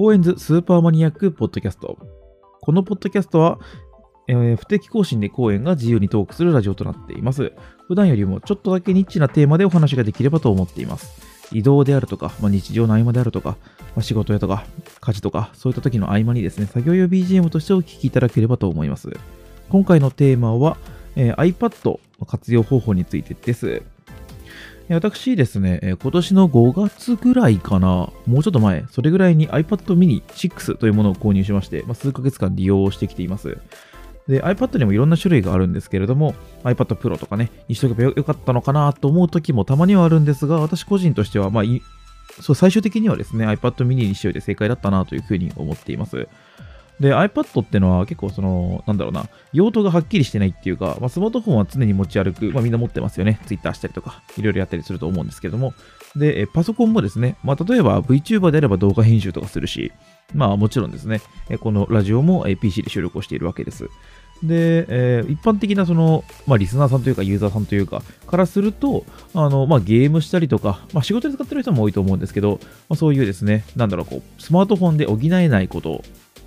高円図スーパーマニアックポッドキャスト。このポッドキャストは、えー不定期更新で公演が自由にトークするラジオとなっています。普段よりもちょっとだけニッチなテーマでお話ができればと思っています。移動であるとか、まあ、日常の合間であるとか、まあ、仕事やとか、家事とか、そういった時の合間にですね、作業用 BGM としてお聞きいただければと思います。今回のテーマは、えー iPad の活用方法についてです。私ですね、今年の5月ぐらいかな、もうちょっと前、それぐらいに iPad mini 6というものを購入しまして、まあ、数ヶ月間利用してきています。で、iPad にもいろんな種類があるんですけれども、iPad Pro とかね、にしとけばよかったのかなと思う時もたまにはあるんですが、私個人としては、まあ、そう、最終的にはですね、iPad mini にしといて正解だったなというふうに思っています。で、iPad ってのは結構その、なんだろうな、用途がはっきりしてないっていうか、まあ、スマートフォンは常に持ち歩く、まあ、みんな持ってますよね。Twitter したりとか、いろいろやったりすると思うんですけども。で、パソコンもですね、まあ、例えば VTuber であれば動画編集とかするし、まあもちろんですね、このラジオも PC で収録をしているわけです。で、えー一般的なその、まあ、リスナーさんというかユーザーさんというか、からすると、あの、まあ、ゲームしたりとか、まあ、仕事で使ってる人も多いと思うんですけど、まあ、そういうですね、なんだろう、こう、スマートフォンで補えないこと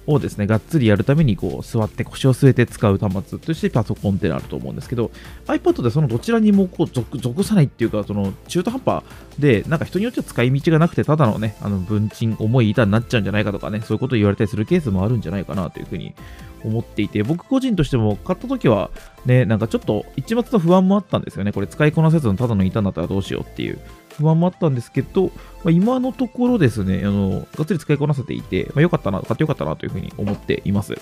をですね、がっつりやるために、こう、座って腰を据えて使う端末としてパソコンってのあると思うんですけど、iPad でそのどちらにもこう属属さないっていうか、その中途半端で、なんか人によっては使い道がなくて、ただのね、あの文鎮、重い板になっちゃうんじゃないかとかね、そういうこと言われたりするケースもあるんじゃないかなというふうに思っていて、僕個人としても買った時は、ね、なんかちょっと一末の不安もあったんですよね。これ使いこなせずのただの板になったらどうしようっていう不安もあったんですけど、まあ、今のところですね、あの、がっつり使いこなせていて、まあ、よかったな、買ってよかったなというふうに思っています。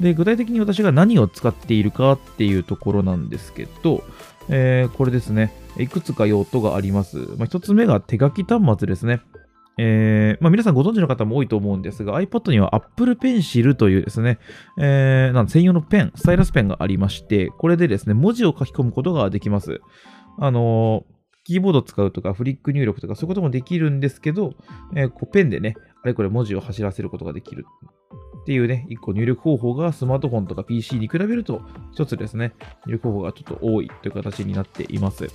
で、具体的に私が何を使っているかっていうところなんですけど、えーこれですね、いくつか用途があります。まあ、一つ目が手書き端末ですね。えーまあ、皆さんご存知の方も多いと思うんですが、iPad には Apple Pencil というですね、えーなん専用のペン、スタイラスペンがありまして、これでですね、文字を書き込むことができます。あのキーボードを使うとか、フリック入力とか、そういうこともできるんですけど、えーこうペンでね、あれこれ文字を走らせることができるっていうね、一個入力方法がスマートフォンとか PC に比べると、一つですね、入力方法がちょっと多いという形になっています。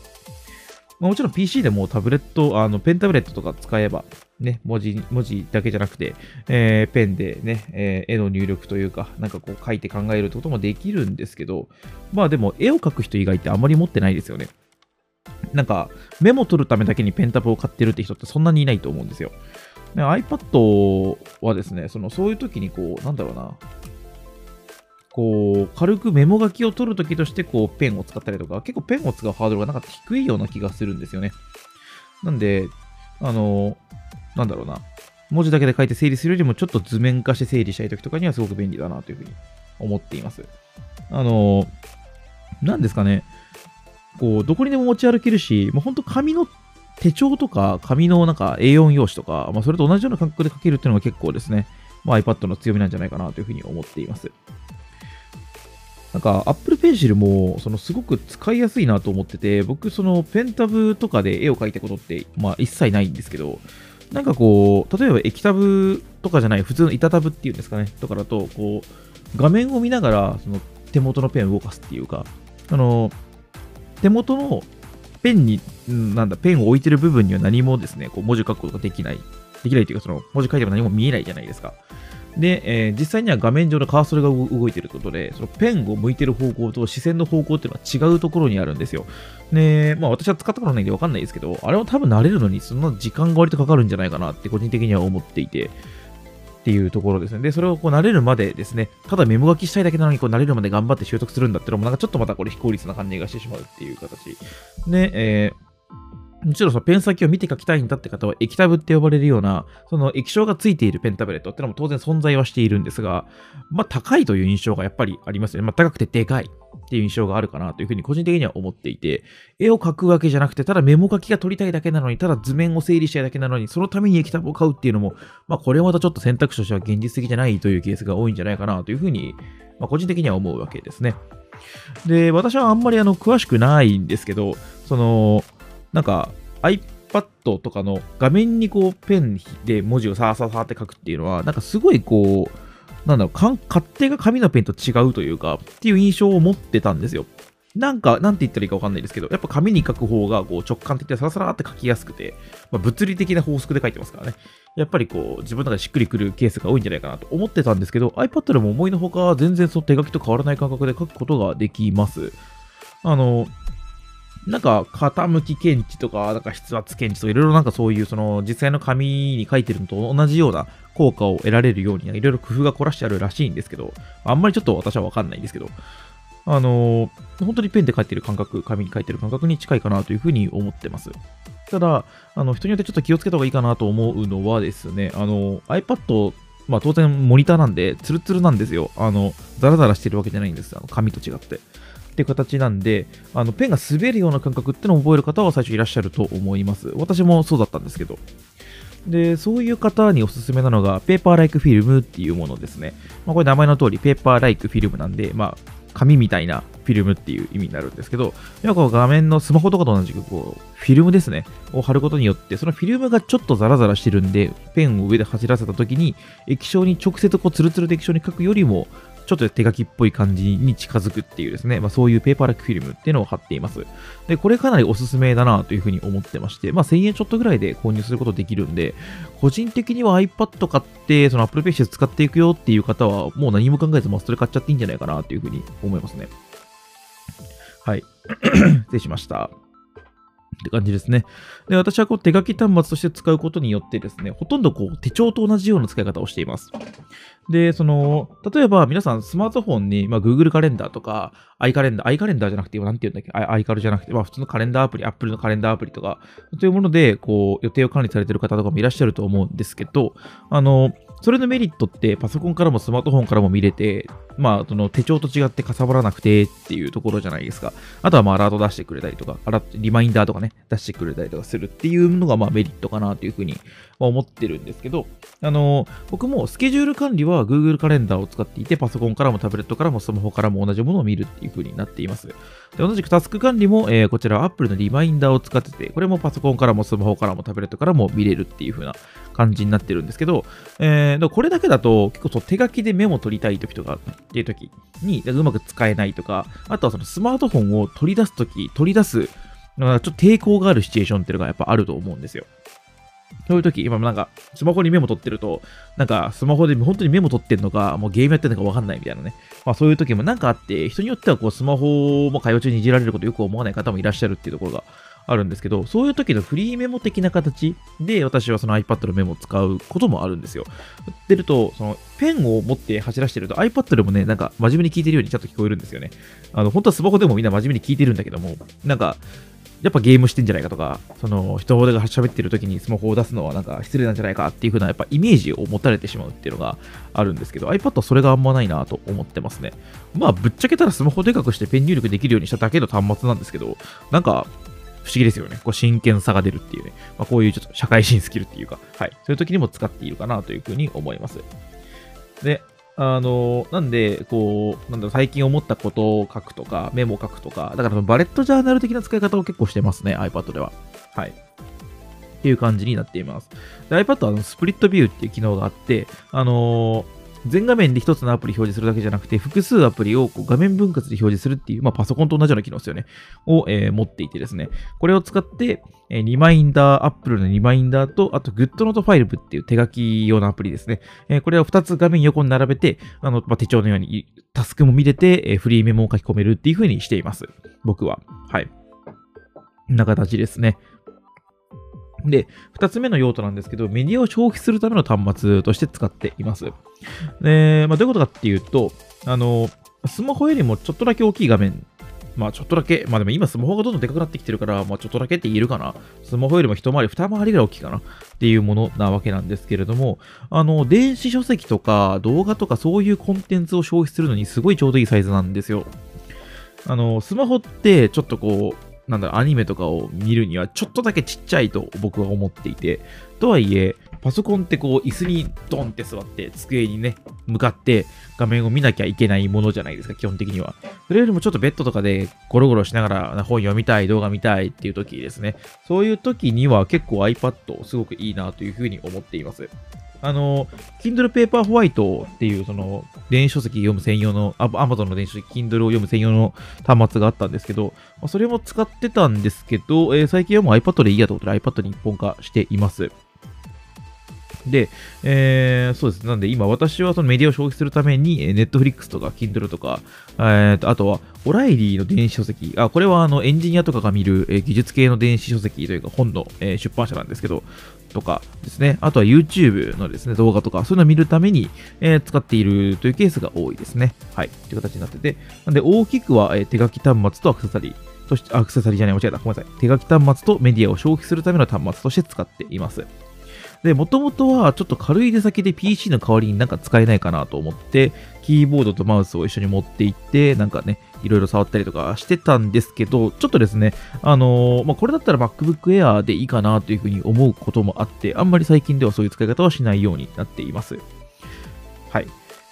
まあ、もちろん PC でもタブレット、あのペンタブレットとか使えば、ね、文字、文字だけじゃなくて、えーペンでね、えー絵の入力というか、なんかこう書いて考えるってこともできるんですけど、まあでも絵を描く人以外ってあまり持ってないですよね。なんか、メモ取るためだけにペンタブを買ってるって人ってそんなにいないと思うんですよ。iPad はですね、そのそういう時にこう、なんだろうな、こう、軽くメモ書きを取るときとして、こう、ペンを使ったりとか、結構ペンを使うハードルがなんか低いような気がするんですよね。なんで、あの、なんだろうな、文字だけで書いて整理するよりも、ちょっと図面化して整理したいときとかにはすごく便利だなというふうに思っています。あの、なんですかね、こう、どこにでも持ち歩けるし、もう本当紙の手帳とか、紙のなんか A4 用紙とか、まあ、それと同じような感覚で書けるっていうのが結構ですね、まあ、iPad の強みなんじゃないかなというふうに思っています。なんか Apple Pencil もそのすごく使いやすいなと思ってて、僕そのペンタブとかで絵を描いたことって、まあ、一切ないんですけど、なんかこう、例えば液タブとかじゃない、普通の板タブっていうんですかね、とかだと、こう、画面を見ながらその手元のペンを動かすっていうか、あの、手元のペンに、なんだ、ペンを置いてる部分には何もですね、こう文字書くことができない。できないというか、その文字書いても何も見えないじゃないですか。で、えー実際には画面上のカーソルが動いていることで、そのペンを向いてる方向と視線の方向っていうのは違うところにあるんですよ。で、まあ私は使ったことないんでわかんないですけど、あれは多分慣れるのにそんな時間が割とかかるんじゃないかなって個人的には思っていて、っていうところですね。で、それをこう慣れるまでですね、ただメモ書きしたいだけなのにこう慣れるまで頑張って習得するんだってのも、なんかちょっとまたこれ非効率な感じがしてしまうっていう形。で、えーもちろんそのペン先を見て書きたいんだって方は液タブって呼ばれるような、その液晶がついているペンタブレットってのも当然存在はしているんですが、まあ高いという印象がやっぱりありますよね。まあ高くてでかいっていう印象があるかなというふうに個人的には思っていて、絵を描くわけじゃなくて、ただメモ書きが取りたいだけなのに、ただ図面を整理したいだけなのに、そのために液タブを買うっていうのも、まあこれはまたちょっと選択肢としては現実的じゃないというケースが多いんじゃないかなというふうに、まあ個人的には思うわけですね。で、私はあんまりあの詳しくないんですけど、その、なんか iPad とかの画面にこうペンで文字をさーさーさーって書くっていうのは、なんかすごいこう、なんだろう、か勝手が紙のペンと違うというか、っていう印象を持ってたんですよ。なんか、なんて言ったらいいかわかんないですけど、やっぱ紙に書く方がこう直感的でサラサラって書きやすくて、まあ、物理的な法則で書いてますからね。やっぱりこう、自分の中でしっくりくるケースが多いんじゃないかなと思ってたんですけど、iPad でも思いのほか全然その手書きと変わらない感覚で書くことができます。あの、なんか、傾き検知とか、なんか筆圧検知とか、いろいろなんかそういう、その、実際の紙に書いてるのと同じような効果を得られるように、いろいろ工夫が凝らしてあるらしいんですけど、あんまりちょっと私はわかんないんですけど、あのー、本当にペンで書いてる感覚、紙に書いてる感覚に近いかなというふうに思ってます。ただ、あの、人によってちょっと気をつけた方がいいかなと思うのはですね、あの、iPad、まあ当然モニターなんで、ツルツルなんですよ。あの、ザラザラしてるわけじゃないんです。あの、紙と違って。って形なんで、あのペンが滑るような感覚ってのを覚える方は最初いらっしゃると思います。私もそうだったんですけど。で、そういう方におすすめなのが、ペーパーライクフィルムっていうものですね。まあ、これ名前の通り、ペーパーライクフィルムなんで、まあ、紙みたいなフィルムっていう意味になるんですけど、要はこう画面のスマホとかと同じくこうフィルムですね、を貼ることによって、そのフィルムがちょっとザラザラしてるんで、ペンを上で走らせた時に、液晶に直接こうツルツルで液晶に書くよりも、ちょっと手書きっぽい感じに近づくっていうですね、まあ、そういうペーパーラックフィルムっていうのを貼っています。で、これかなりおすすめだなというふうに思ってまして、まあ、1000円ちょっとぐらいで購入することできるんで、個人的には iPad 買って、その Apple Pay 使っていくよっていう方は、もう何も考えず、まあ、それ買っちゃっていいんじゃないかなというふうに思いますね。はい。失礼しました。って感じですね。で、私はこう手書き端末として使うことによってですね、ほとんどこう手帳と同じような使い方をしています。で、その、例えば皆さんスマートフォンに、まあ、Google カレンダーとか、 iカレンダー、 iカレンダーじゃなくて、今なんて言うんだっけ iCalじゃなくて、まあ、普通のカレンダーアプリ、Apple のカレンダーアプリとか、というもので、こう、予定を管理されている方とかもいらっしゃると思うんですけど、あの、それのメリットってパソコンからもスマートフォンからも見れて、まあ、その手帳と違ってかさばらなくてっていうところじゃないですか。あとはまあアラート出してくれたりとか、アラリマインダーとかね、出してくれたりとかするっていうのがまあメリットかなというふうに思ってるんですけど、あの、僕もスケジュール管理は Google カレンダーを使っていて、パソコンからもタブレットからもスマホからも同じものを見るっていう風になっています。で同じくタスク管理も、えー、こちら Apple のリマインダーを使ってて、これもパソコンからもスマホからもタブレットからも見れるっていう風な感じになってるんですけど、えー、これだけだと結構手書きでメモ取りたい時とかっていう時にうまく使えないとか、あとはそのスマートフォンを取り出す時、取り出す、ちょっと抵抗があるシチュエーションっていうのがやっぱあると思うんですよ。そういう時、今もなんか、スマホにメモ取ってると、なんか、スマホで本当にメモ取ってんのか、もうゲームやってんのかわかんないみたいなね。まあそういう時もなんかあって、人によってはこう、スマホも会話中にいじられることよく思わない方もいらっしゃるっていうところがあるんですけど、そういう時のフリーメモ的な形で、私はその iPad のメモを使うこともあるんですよ。売ってると、その、ペンを持って走らせてると iPad でもね、なんか真面目に聞いてるようにちゃんと聞こえるんですよね。あの、本当はスマホでもみんな真面目に聞いてるんだけども、なんか、やっぱゲームしてんじゃないかとか、その人が喋ってる時にスマホを出すのはなんか失礼なんじゃないかっていう風なやっぱイメージを持たれてしまうっていうのがあるんですけど、iPad はそれがあんまないなと思ってますね。まあぶっちゃけたらスマホでかくしてペン入力できるようにしただけの端末なんですけど、なんか不思議ですよね。こう真剣さが出るっていうね。まあ、こういうちょっと社会人スキルっていうか、はい。そういう時にも使っているかなというふうに思います。で、あの、なんで、こう、なんだろう最近思ったことを書くとか、メモを書くとか、だからバレットジャーナル的な使い方を結構してますね、iPad では。はい。っていう感じになっています。で iPad はあのスプリットビューっていう機能があって、あのー全画面で一つのアプリ表示するだけじゃなくて、複数アプリをこう画面分割で表示するっていう、まあ、パソコンと同じような機能ですよね。を、えー、持っていてですね。これを使って、えー、リマインダー、Apple のリマインダーと、あと GoodNote ファイルブっていう手書き用のアプリですね。えー、これを2つ画面横に並べて、あの、まあ、手帳のようにタスクも見れて、え、フリーメモを書き込めるっていう風にしています。僕は。はい。こんな形ですね。で、二つ目の用途なんですけど、メディアを消費するための端末として使っています。で、まあ、どういうことかっていうと、あの、スマホよりもちょっとだけ大きい画面、まあちょっとだけ、まあでも今スマホがどんどんでかくなってきてるから、まあちょっとだけって言えるかな。スマホよりも一回り、二回りぐらい大きいかなっていうものなわけなんですけれども、あの、電子書籍とか動画とかそういうコンテンツを消費するのにすごいちょうどいいサイズなんですよ。あの、スマホってちょっとこう、なんだろアニメとかを見るにはちょっとだけちっちゃいと僕は思っていて、とはいえ、パソコンってこう椅子にドンって座って机にね、向かって画面を見なきゃいけないものじゃないですか、基本的には。それよりもちょっとベッドとかでゴロゴロしながら本読みたい、動画見たいっていう時ですね。そういう時には結構 iPad すごくいいなというふうに思っています。あの、Kindle Paperwhite っていうその電子書籍読む専用の、Amazon の電子書籍 Kindle を読む専用の端末があったんですけど、それも使ってたんですけど、えー、最近はもう iPad でいいやということで iPad に一本化しています。で、えー、そうです。なんで今私はそのメディアを消費するために、ネットフリックスとか Kindle とか、えー、とあとはオライリーの電子書籍、あ、これはあのエンジニアとかが見る、えー、技術系の電子書籍というか本の、えー、出版社なんですけど、とかですね、あとは YouTube のですね、動画とか、そういうのを見るために、えー、使っているというケースが多いですね。はい。という形になってて、なんで大きくは、えー、手書き端末とアクセサリー、として、アクセサリーじゃない、間違えた。ごめんなさい。手書き端末とメディアを消費するための端末として使っています。で、もともとはちょっと軽い出先で PC の代わりになんか使えないかなと思って、キーボードとマウスを一緒に持っていって、なんかね、いろいろ触ったりとかしてたんですけど、ちょっとですね、あのー、まあ、これだったら MacBook Air でいいかなというふうに思うこともあって、あんまり最近ではそういう使い方はしないようになっています。はい。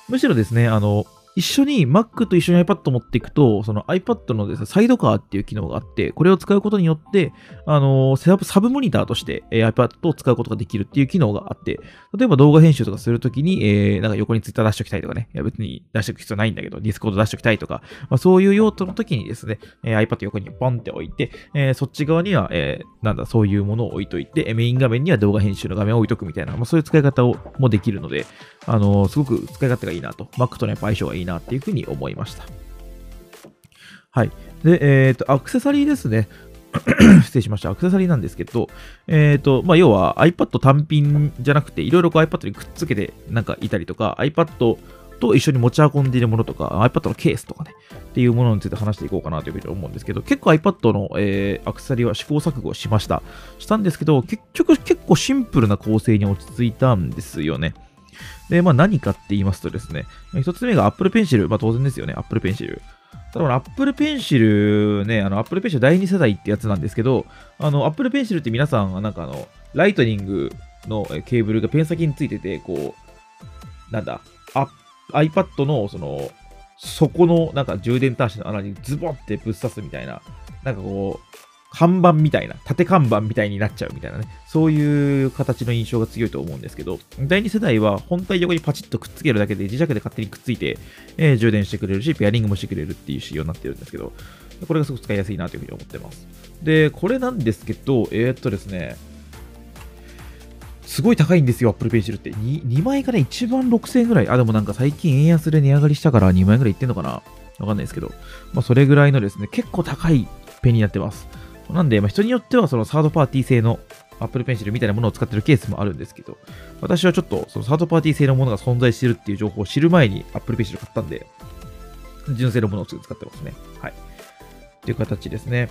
むしろですね、あの、一緒に Mac と一緒に iPad 持っていくと、その iPad のですね、サイドカーっていう機能があって、これを使うことによって、あのー、サブモニターとして、えー、iPad を使うことができるっていう機能があって、例えば動画編集とかするときに、えー、なんか横に Twitter 出しておきたいとかね、いや別に出しておく必要ないんだけど、Discord 出しておきたいとか、まあ、そういう用途の時にですね、えー、iPad 横にポンって置いて、えー、そっち側には、えー、なんだ、そういうものを置いといて、メイン画面には動画編集の画面を置いとくみたいな、まあ、そういう使い方をもできるので、あの、すごく使い勝手がいいなと、Mac とのやっぱ相性がいいなっていうふうに思いました。はい。で、えっ、ー、と、アクセサリーですね。失礼しました。アクセサリーなんですけど、えっ、ー、と、まあ、要は iPad 単品じゃなくて、いろいろ iPad にくっつけてなんかいたりとか、iPad と一緒に持ち運んでいるものとか、iPad のケースとかね、っていうものについて話していこうかなというふうに思うんですけど、結構 iPad の、えー、アクセサリーは試行錯誤しました。したんですけど、結局結構シンプルな構成に落ち着いたんですよね。で、まあ何かって言いますとですね、一つ目が Apple Pencil。まあ当然ですよね、Apple Pencil。ただ、Apple Pencil ね、あの、Apple Pencil 第2世代ってやつなんですけど、あの、Apple Pencil って皆さん、なんかあの、ライトニングのケーブルがペン先についてて、こう、なんだ、iPad の、その、底の、なんか充電端子の穴にズボンってぶっ刺すみたいな、なんかこう、看板みたいな、縦看板みたいになっちゃうみたいなね、そういう形の印象が強いと思うんですけど、第2世代は本体横にパチッとくっつけるだけで磁石で勝手にくっついて、えー、充電してくれるし、ペアリングもしてくれるっていう仕様になってるんですけど、これがすごく使いやすいなというふうに思ってます。で、これなんですけど、えー、っとですね、すごい高いんですよ、Apple Pencil って。2, 2枚かね、1万6000円ぐらい。あ、でもなんか最近円安で値上がりしたから2万円ぐらいいってんのかな？わかんないですけど、まあそれぐらいのですね、結構高いペンになってます。なんで、まあ、人によってはそのサードパーティー製の Apple Pencil みたいなものを使ってるケースもあるんですけど、私はちょっとそのサードパーティー製のものが存在してるっていう情報を知る前に Apple Pencil 買ったんで、純正のものを使ってますね。はい。っていう形ですね。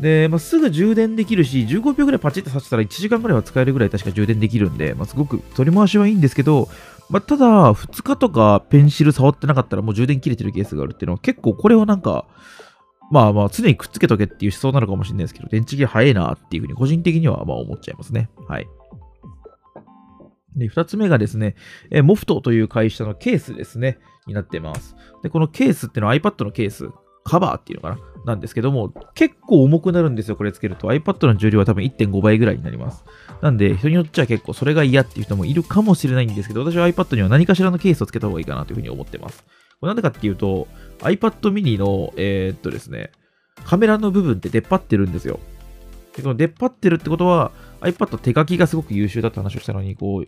で、まあ、すぐ充電できるし、15秒ぐらいパチッとさせたら1時間ぐらいは使えるぐらい確か充電できるんで、まあ、すごく取り回しはいいんですけど、まあ、ただ、2日とかペンシル触ってなかったらもう充電切れてるケースがあるっていうのは結構これはなんか、まあまあ、常にくっつけとけっていう思想なのかもしれないですけど、電池切れ早いなっていうふうに個人的にはまあ思っちゃいますね。はい。で、二つ目がですね、えモフトという会社のケースですね、になってます。で、このケースっていうのは iPad のケース、カバーっていうのかななんですけども、結構重くなるんですよ、これつけると。iPad の重量は多分1.5倍ぐらいになります。なんで、人によっちゃ結構それが嫌っていう人もいるかもしれないんですけど、私は iPad には何かしらのケースをつけた方がいいかなというふうに思ってます。これなんでかっていうと、iPad mini の、えー、っとですね、カメラの部分って出っ張ってるんですよ。で、この出っ張ってるってことは、iPad 手書きがすごく優秀だって話をしたのに、こう、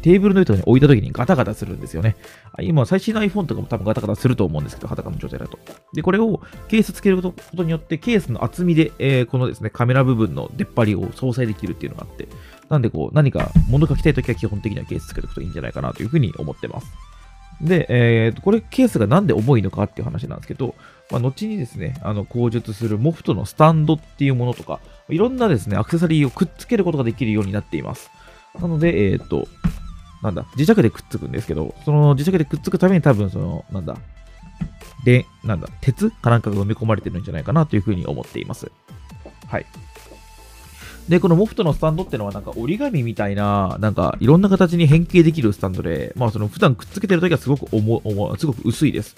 テーブルの上に置いた時にガタガタするんですよね。今、最新の iPhone とかも多分ガタガタすると思うんですけど、裸の状態だと。で、これをケースつけることによって、ケースの厚みで、えー、このですね、カメラ部分の出っ張りを相殺できるっていうのがあって、なんでこう、何か物書きたいときは基本的にはケースつけておくといいんじゃないかなというふうに思ってます。で、えー、これケースがなんで重いのかっていう話なんですけど、まあ、後にですね、あの、口述するモフトのスタンドっていうものとか、いろんなですね、アクセサリーをくっつけることができるようになっています。なので、えっ、ー、と、なんだ、磁石でくっつくんですけど、その磁石でくっつくために多分、その、なんだ、で、なんだ、鉄かなんかが埋め込まれてるんじゃないかなというふうに思っています。はい。で、このモフトのスタンドってのはなんか折り紙みたいな、なんかいろんな形に変形できるスタンドで、まあその普段くっつけてるときはすごく重、重、すごく薄いです。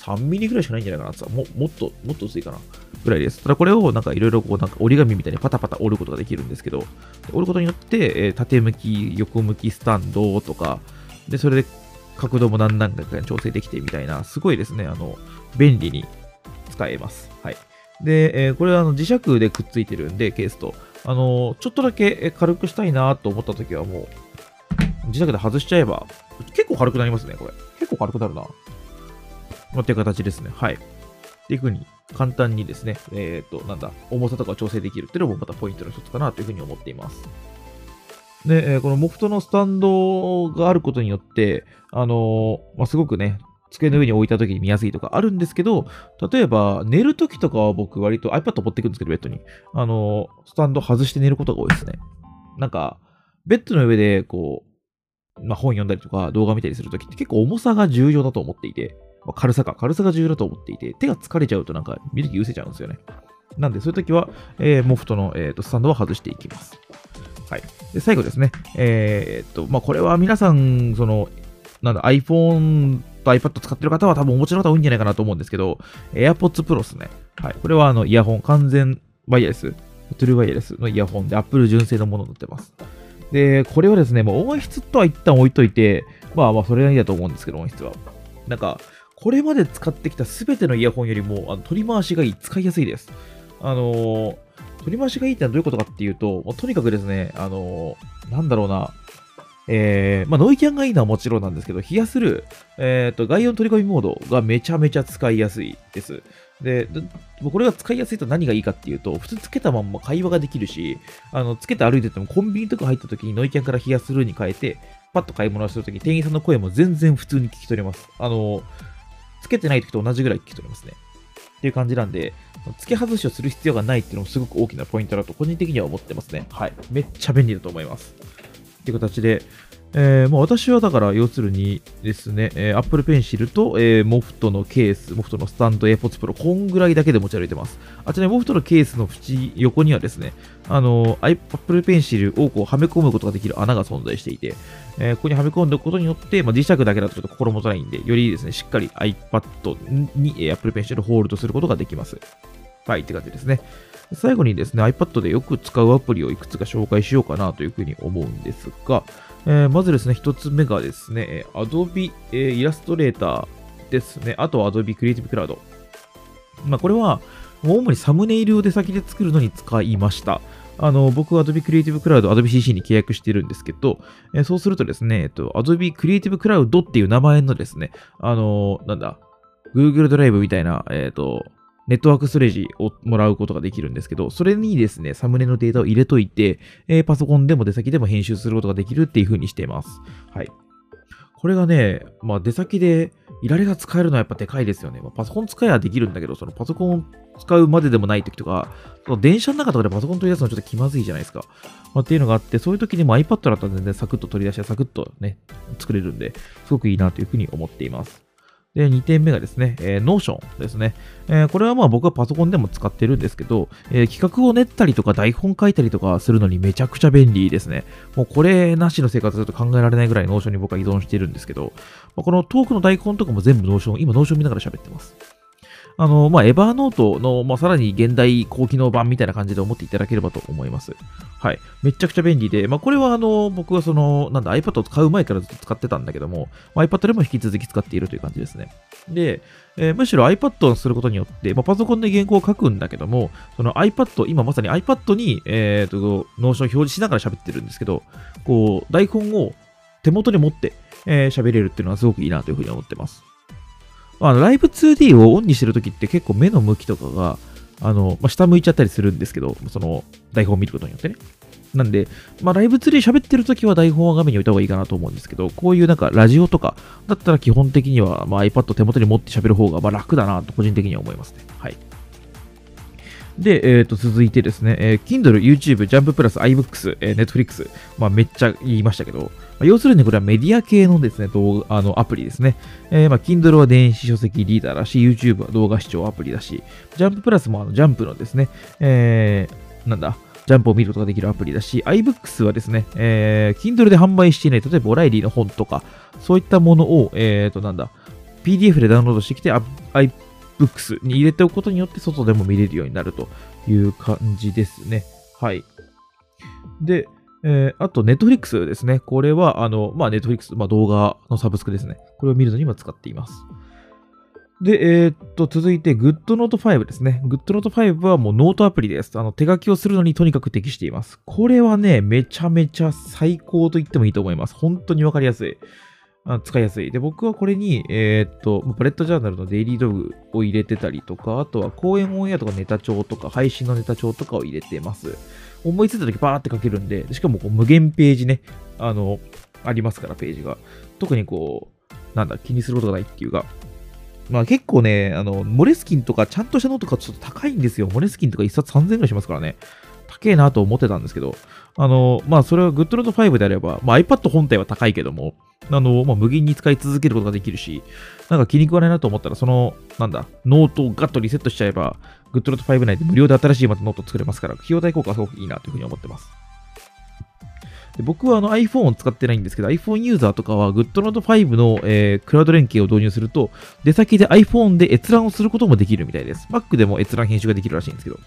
3ミリぐらいしかないんじゃないかなってももっと、もっと薄いかなぐらいです。ただこれをなんかいろいろこうなんか折り紙みたいにパタパタ折ることができるんですけど、折ることによって、えー、縦向き、横向きスタンドとか、で、それで角度も何段階か調整できてみたいな、すごいですね、あの、便利に使えます。はい。で、えー、これはあの磁石でくっついてるんで、ケースと。あのー、ちょっとだけ軽くしたいなと思った時はもう、磁石で外しちゃえば、結構軽くなりますね、これ。結構軽くなるな。まっていう形ですね。はい。っていう風に簡単にですね、えっ、ー、と、なんだ、重さとか調整できるっていうのもまたポイントの一つかなという風に思っています。で、えー、このモフトのスタンドがあることによって、あのー、まあ、すごくね、机の上に置いた時に見やすいとかあるんですけど、例えば寝る時とかは僕割と iPad 持ってくんですけど、ベッドに。あの、スタンド外して寝ることが多いですね。なんか、ベッドの上でこう、まあ、本読んだりとか動画見たりするときって結構重さが重要だと思っていて、まあ、軽さか、軽さが重要だと思っていて、手が疲れちゃうとなんか見る気失せちゃうんですよね。なんで、そういう時は、えー、モフトの、えーと、スタンドは外していきます。はい。で、最後ですね。えー、っと、まあ、これは皆さん、その、なんだ、iPhone と iPad 使ってる方は多分お持ちの方多いんじゃないかなと思うんですけど、AirPods Pro ですね。はい。これはあの、イヤホン、完全ワイヤレス、トゥルーワイヤレスのイヤホンで Apple 純正のものになってます。で、これはですね、もう音質とは一旦置いといて、まあまあそれなりだと思うんですけど、音質は。なんか、これまで使ってきたすべてのイヤホンよりもあの取り回しがいい、使いやすいです。あのー、取り回しがいいってのはどういうことかっていうと、とにかくですね、あのー、なんだろうな、えー、まあ、ノイキャンがいいのはもちろんなんですけど、冷やする、えっ、ー、と、外音取り込みモードがめちゃめちゃ使いやすいです。で、これが使いやすいと何がいいかっていうと、普通つけたまんま会話ができるし、あの、つけて歩いててもコンビニとか入った時にノイキャンから冷やするに変えて、パッと買い物をするとき、店員さんの声も全然普通に聞き取れます。あの、つけてない時と同じぐらい聞き取れますね。っていう感じなんで、付け外しをする必要がないっていうのもすごく大きなポイントだと個人的には思ってますね。はい。めっちゃ便利だと思います。っていう形で、えー、もう私はだから要するにですね、えー、Apple Pencil と、えー、モフトのケース、モフトのスタンド AirPods Pro、こんぐらいだけで持ち歩いてます。あちらにモフトのケースの縁、横にはですね、あの、Apple Pencil をこうはめ込むことができる穴が存在していて、えー、ここにはめ込んでおくことによって、まあ、磁石だけだとちょっと心もとないんで、よりですね、しっかり iPad に Apple Pencil をホールドすることができます。はい、って感じですね。最後にですね、iPad でよく使うアプリをいくつか紹介しようかなというふうに思うんですが、えー、まずですね、一つ目がですね、Adobe、えー、イラストレーターですね。あと Adobe Creative Cloud。まあ、これは、主にサムネイルを出先で作るのに使いました。あの、僕は Adobe Creative Cloud、Adobe CC に契約してるんですけど、えー、そうするとですね、えっと、Adobe Creative Cloud っていう名前のですね、あの、なんだ、Google ドライブみたいな、えっ、ー、と、ネットワークストレージをもらうことができるんですけど、それにですね、サムネのデータを入れといて、えー、パソコンでも出先でも編集することができるっていう風にしています。はい。これがね、まあ出先でいられが使えるのはやっぱでかいですよね。まあ、パソコン使えばできるんだけど、そのパソコンを使うまででもない時とか、その電車の中とかでパソコン取り出すのちょっと気まずいじゃないですか。まあ、っていうのがあって、そういう時にも iPad だったら全然サクッと取り出してサクッとね、作れるんで、すごくいいなというふうに思っています。で、2点目がですね、えー、Notion ですね。えー、これはまあ僕はパソコンでも使ってるんですけど、えー、企画を練ったりとか台本書いたりとかするのにめちゃくちゃ便利ですね。もうこれなしの生活だと考えられないぐらい Notion に僕は依存してるんですけど、まあ、このトークの台本とかも全部 Notion、今 Notion 見ながら喋ってます。あの、まあ、エバーノートの、まあ、さらに現代高機能版みたいな感じで思っていただければと思います。はい。めちゃくちゃ便利で、まあ、これはあの、僕はその、なんだ、iPad を買う前からずっと使ってたんだけども、まあ、iPad でも引き続き使っているという感じですね。で、えー、むしろ iPad をすることによって、まあ、パソコンで原稿を書くんだけども、その iPad、今まさに iPad に、えっ、ー、と、 Notion を表示しながら喋ってるんですけど、こう、台本を手元に持って、えー、喋れるっていうのはすごくいいなというふうに思ってます。あのライブ 2D をオンにしてるときって結構目の向きとかが、あの、まあ、下向いちゃったりするんですけど、その台本を見ることによってね。なんで、まあ、ライブ 2D 喋ってるときは台本は画面に置いた方がいいかなと思うんですけど、こういうなんかラジオとかだったら基本的には、まあ、iPad 手元に持って喋る方がまあ楽だなと個人的には思いますね。はい。で、えー、と続いてですね、えー、Kindle、YouTube、Jump プラス、iBooks、えー、Netflix、まあ、めっちゃ言いましたけど、まあ、要するにこれはメディア系のですね、動画、あの、アプリですね。えー、まあ、Kindle は電子書籍リーダーだし、YouTube は動画視聴アプリだし、Jump プラスもあの、ジャンプのですね、えー、なんだ、ジャンプを見ることができるアプリだし、iBooks はですね、えー、Kindle で販売していない、例えばオライリーの本とか、そういったものを、えーと、なんだ、PDF でダウンロードしてきて、iBooks に入れておくことによって、外でも見れるようになるという感じですね。はい。で、えー、あと、ネットフリックスですね。これは、あの、まあ、ネットフリックス、まあ、動画のサブスクですね。これを見るのに今使っています。で、えー、っと、続いて GoodNote5 ですね。GoodNote5 はもうノートアプリです。あの、手書きをするのにとにかく適しています。これはね、めちゃめちゃ最高と言ってもいいと思います。本当にわかりやすい。あ使いやすい。で、僕はこれに、えー、っと、バレットジャーナルのデイリーログを入れてたりとか、あとは公園オンエアとかネタ帳とか、配信のネタ帳とかを入れてます。思いついた時バーって書けるんで、しかもこう無限ページね、あの、ありますから、ページが。特にこう、なんだ、気にすることがないっていうか、まあ結構ね、あの、モレスキンとかちゃんとしたノートがちょっと高いんですよ。モレスキンとか一冊3000円ぐらいしますからね。高えなと思ってたんですけど、あの、まあそれは GoodNote5 であれば、まあ iPad 本体は高いけども、あの、まあ無限に使い続けることができるし、なんか気に食わないなと思ったら、その、なんだ、ノートをガッとリセットしちゃえば、GoodNote5 内で無料で新しいまたノート作れますから、費用対効果はすごくいいなというふうに思ってます。で僕はあの iPhone を使ってないんですけど、iPhone ユーザーとかは GoodNote5 の、えー、クラウド連携を導入すると、出先で iPhone で閲覧をすることもできるみたいです。Mac でも閲覧編集ができるらしいんですけど。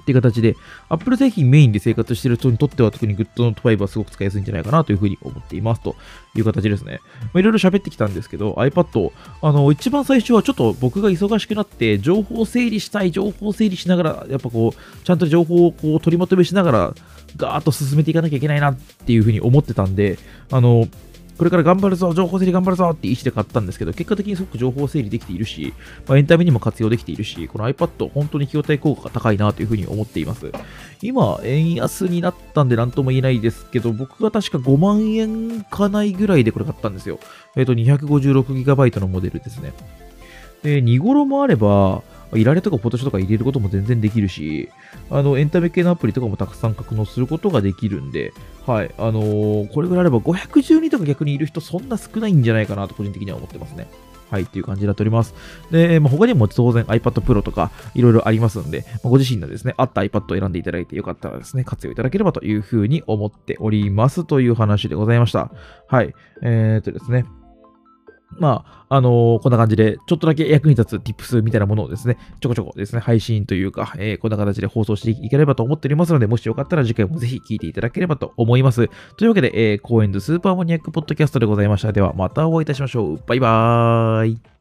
っていう形で、Apple 製品メインで生活してる人にとっては特に GoodNote5 はすごく使いやすいんじゃないかなというふうに思っていますという形ですね。いろいろ喋ってきたんですけど、iPad、あの、一番最初はちょっと僕が忙しくなって、情報整理したい、情報整理しながら、やっぱこう、ちゃんと情報をこう取りまとめしながら、ガーッと進めていかなきゃいけないなっていうふうに思ってたんで、あの、これから頑張るぞ、情報整理頑張るぞって意思で買ったんですけど、結果的にすごく情報整理できているし、まあ、エンタメにも活用できているし、この iPad、本当に費用対効果が高いなというふうに思っています。今、円安になったんで何とも言えないですけど、僕が確か5万円かないぐらいでこれ買ったんですよ。えっ、ー、と、256GB のモデルですね。で、見頃もあれば、いられとかフォトシとか入れることも全然できるし、あの、エンタメ系のアプリとかもたくさん格納することができるんで、はい、あのー、これぐらいあれば512とか逆にいる人そんな少ないんじゃないかなと個人的には思ってますね。はい、っていう感じになっております。で、まあ、他にも当然 iPad Pro とかいろいろありますんで、まあ、ご自身のですね、あった iPad を選んでいただいてよかったらですね、活用いただければというふうに思っておりますという話でございました。はい。えー、っとですね。まあ、あのー、こんな感じで、ちょっとだけ役に立つ tips みたいなものをですね、ちょこちょこですね、配信というか、えー、こんな形で放送していければと思っておりますので、もしよかったら次回もぜひ聴いていただければと思います。というわけで、えー、公演のスーパーマニアックポッドキャストでございました。では、またお会いいたしましょう。バイバーイ。